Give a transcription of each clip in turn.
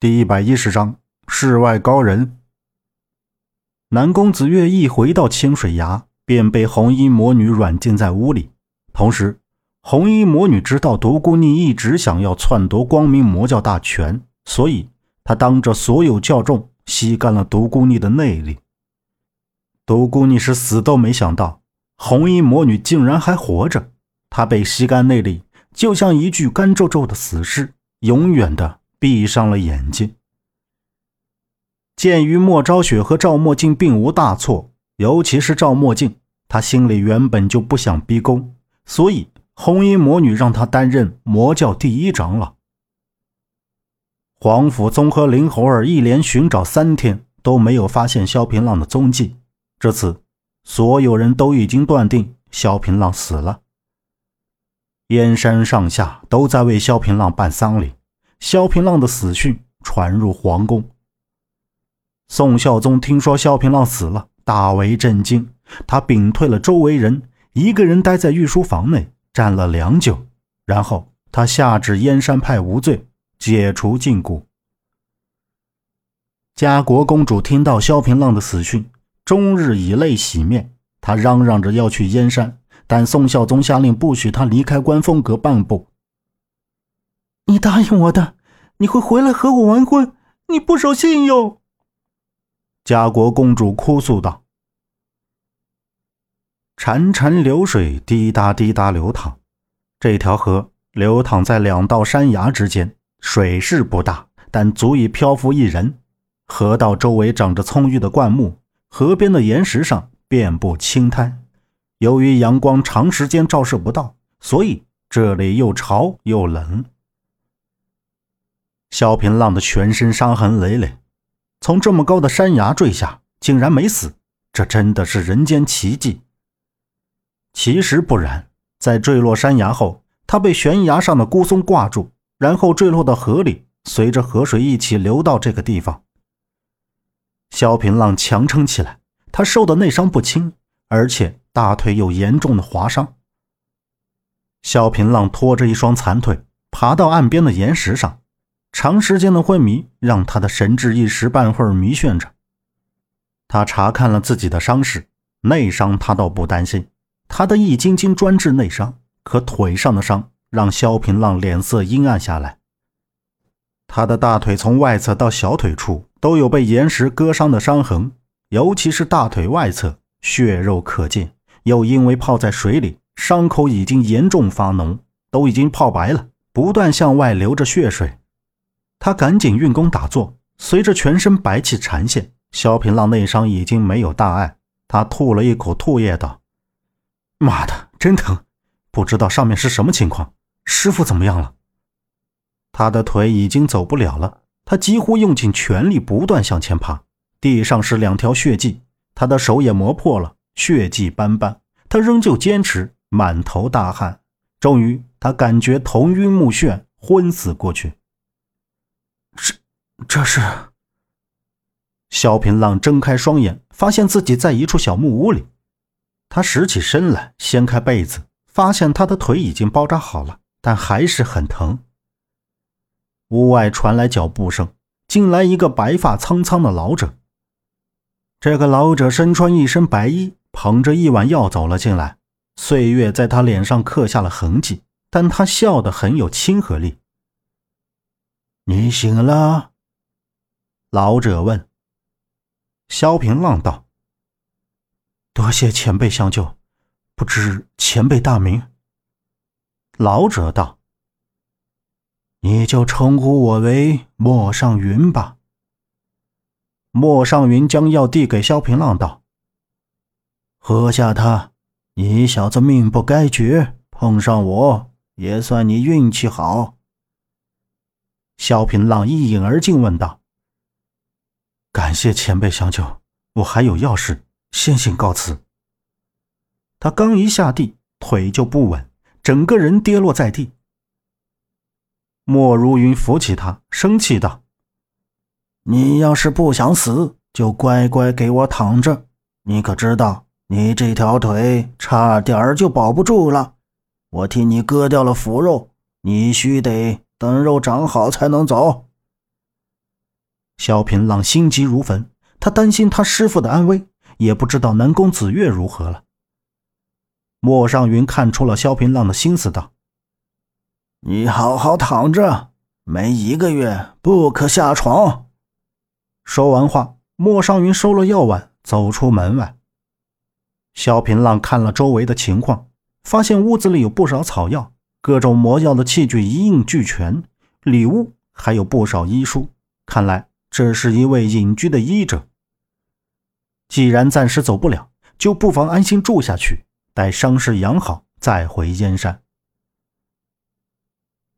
第一百一十章世外高人。南宫子月一回到清水崖，便被红衣魔女软禁在屋里。同时，红衣魔女知道独孤逆一直想要篡夺光明魔教大权，所以她当着所有教众吸干了独孤逆的内力。独孤逆是死都没想到，红衣魔女竟然还活着。她被吸干内力，就像一具干皱皱的死尸，永远的。闭上了眼睛。鉴于莫昭雪和赵墨镜并无大错，尤其是赵墨镜，他心里原本就不想逼宫，所以红衣魔女让他担任魔教第一长老。皇甫宗和林猴儿一连寻找三天都没有发现萧平浪的踪迹，这次所有人都已经断定萧平浪死了。燕山上下都在为萧平浪办丧礼。萧平浪的死讯传入皇宫。宋孝宗听说萧平浪死了，大为震惊。他屏退了周围人，一个人待在御书房内站了良久，然后他下旨燕山派无罪，解除禁锢。嘉国公主听到萧平浪的死讯，终日以泪洗面。她嚷嚷着要去燕山，但宋孝宗下令不许她离开观风阁半步。你答应我的，你会回来和我完婚，你不守信用。嘉国公主哭诉道：“潺潺流水滴答滴答流淌，这条河流淌在两道山崖之间，水势不大，但足以漂浮一人。河道周围长着葱郁的灌木，河边的岩石上遍布青苔。由于阳光长时间照射不到，所以这里又潮又冷。”萧平浪的全身伤痕累累，从这么高的山崖坠下，竟然没死，这真的是人间奇迹。其实不然，在坠落山崖后，他被悬崖上的孤松挂住，然后坠落到河里，随着河水一起流到这个地方。萧平浪强撑起来，他受的内伤不轻，而且大腿有严重的划伤。萧平浪拖着一双残腿，爬到岸边的岩石上。长时间的昏迷让他的神智一时半会儿迷眩着。他查看了自己的伤势，内伤他倒不担心，他的易筋经专治内伤。可腿上的伤让萧平浪脸色阴暗下来。他的大腿从外侧到小腿处都有被岩石割伤的伤痕，尤其是大腿外侧血肉可见，又因为泡在水里，伤口已经严重发脓，都已经泡白了，不断向外流着血水。他赶紧运功打坐，随着全身白气缠现，萧平浪内伤已经没有大碍。他吐了一口吐液，道：“妈的，真疼！不知道上面是什么情况。师傅怎么样了？”他的腿已经走不了了，他几乎用尽全力，不断向前爬。地上是两条血迹，他的手也磨破了，血迹斑斑。他仍旧坚持，满头大汗。终于，他感觉头晕目眩，昏死过去。这是萧平浪睁开双眼，发现自己在一处小木屋里。他拾起身来，掀开被子，发现他的腿已经包扎好了，但还是很疼。屋外传来脚步声，进来一个白发苍苍的老者。这个老者身穿一身白衣，捧着一碗药走了进来。岁月在他脸上刻下了痕迹，但他笑得很有亲和力。你醒了。老者问：“萧平浪道，多谢前辈相救，不知前辈大名？”老者道：“你就称呼我为莫尚云吧。”莫尚云将药递给萧平浪道：“喝下它，你小子命不该绝，碰上我也算你运气好。”萧平浪一饮而尽，问道。感谢前辈相救，我还有要事，先行告辞。他刚一下地，腿就不稳，整个人跌落在地。莫如云扶起他，生气道：“你要是不想死，就乖乖给我躺着。你可知道，你这条腿差点就保不住了。我替你割掉了腐肉，你须得等肉长好才能走。”萧平浪心急如焚，他担心他师傅的安危，也不知道南宫子月如何了。莫尚云看出了萧平浪的心思，道：“你好好躺着，没一个月不可下床。”说完话，莫尚云收了药碗，走出门外。萧平浪看了周围的情况，发现屋子里有不少草药，各种魔药的器具一应俱全，里屋还有不少医书，看来这是一位隐居的医者。既然暂时走不了，就不妨安心住下去。待伤势养好，再回燕山。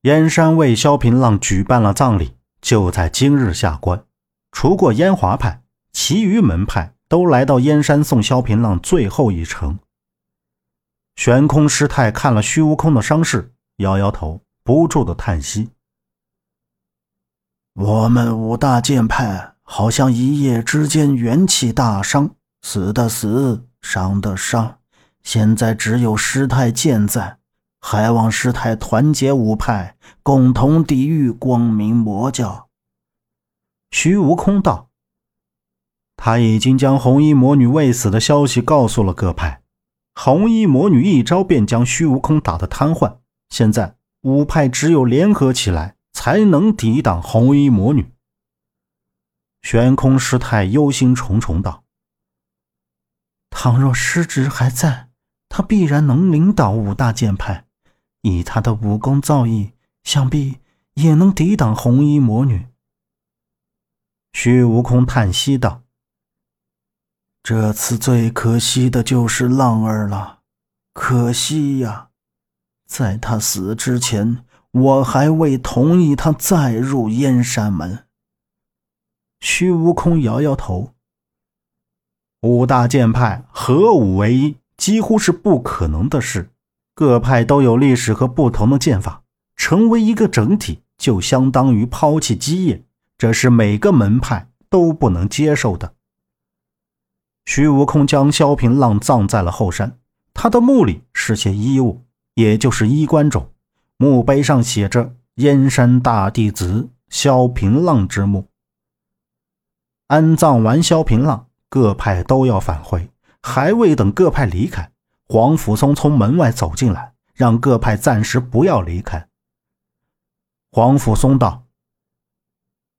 燕山为萧平浪举办了葬礼，就在今日下关。除过燕华派，其余门派都来到燕山送萧平浪最后一程。悬空师太看了虚无空的伤势，摇摇头，不住的叹息：“我们五大剑派好像一夜之间元气大伤，死的死，伤的伤。”现在只有师太健在，还望师太团结五派，共同抵御光明魔教。虚无空道，他已经将红衣魔女未死的消息告诉了各派，红衣魔女一招便将虚无空打得瘫痪。现在五派只有联合起来，才能抵挡红衣魔女。悬空师太忧心忡忡道：“倘若师侄还在。”他必然能领导五大剑派，以他的武功造诣，想必也能抵挡红衣魔女。虚无空叹息道：“这次最可惜的就是浪儿了，可惜呀！在他死之前，我还未同意他再入燕山门。”虚无空摇摇头：“五大剑派合五为一。”几乎是不可能的事。各派都有历史和不同的剑法，成为一个整体，就相当于抛弃基业，这是每个门派都不能接受的。虚无空将萧平浪葬在了后山，他的墓里是些衣物，也就是衣冠冢，墓碑上写着“燕山大弟子萧平浪之墓”。安葬完萧平浪，各派都要返回。还未等各派离开，黄甫松从门外走进来，让各派暂时不要离开。黄甫松道：“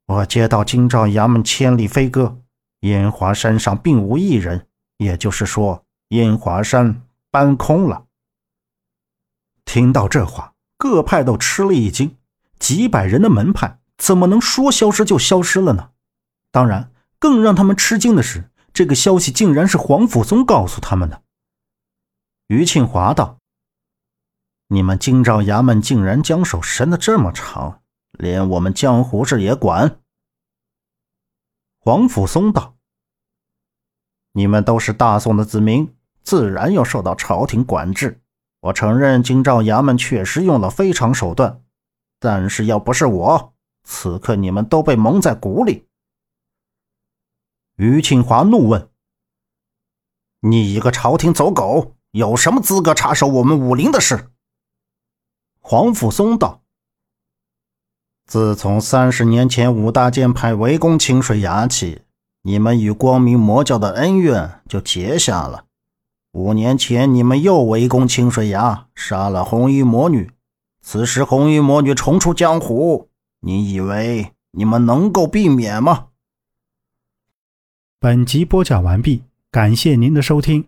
我接到京兆衙门千里飞鸽，烟华山上并无一人，也就是说，烟华山搬空了。”听到这话，各派都吃了一惊。几百人的门派怎么能说消失就消失了呢？当然，更让他们吃惊的是。这个消息竟然是黄甫松告诉他们的。于庆华道：“你们京兆衙门竟然将手伸得这么长，连我们江湖事也管？”黄甫松道：“你们都是大宋的子民，自然要受到朝廷管制。我承认京兆衙门确实用了非常手段，但是要不是我，此刻你们都被蒙在鼓里。”于庆华怒问：“你一个朝廷走狗，有什么资格插手我们武林的事？”黄甫松道：“自从三十年前五大剑派围攻清水崖起，你们与光明魔教的恩怨就结下了。五年前你们又围攻清水崖，杀了红衣魔女。此时红衣魔女重出江湖，你以为你们能够避免吗？”本集播讲完毕，感谢您的收听。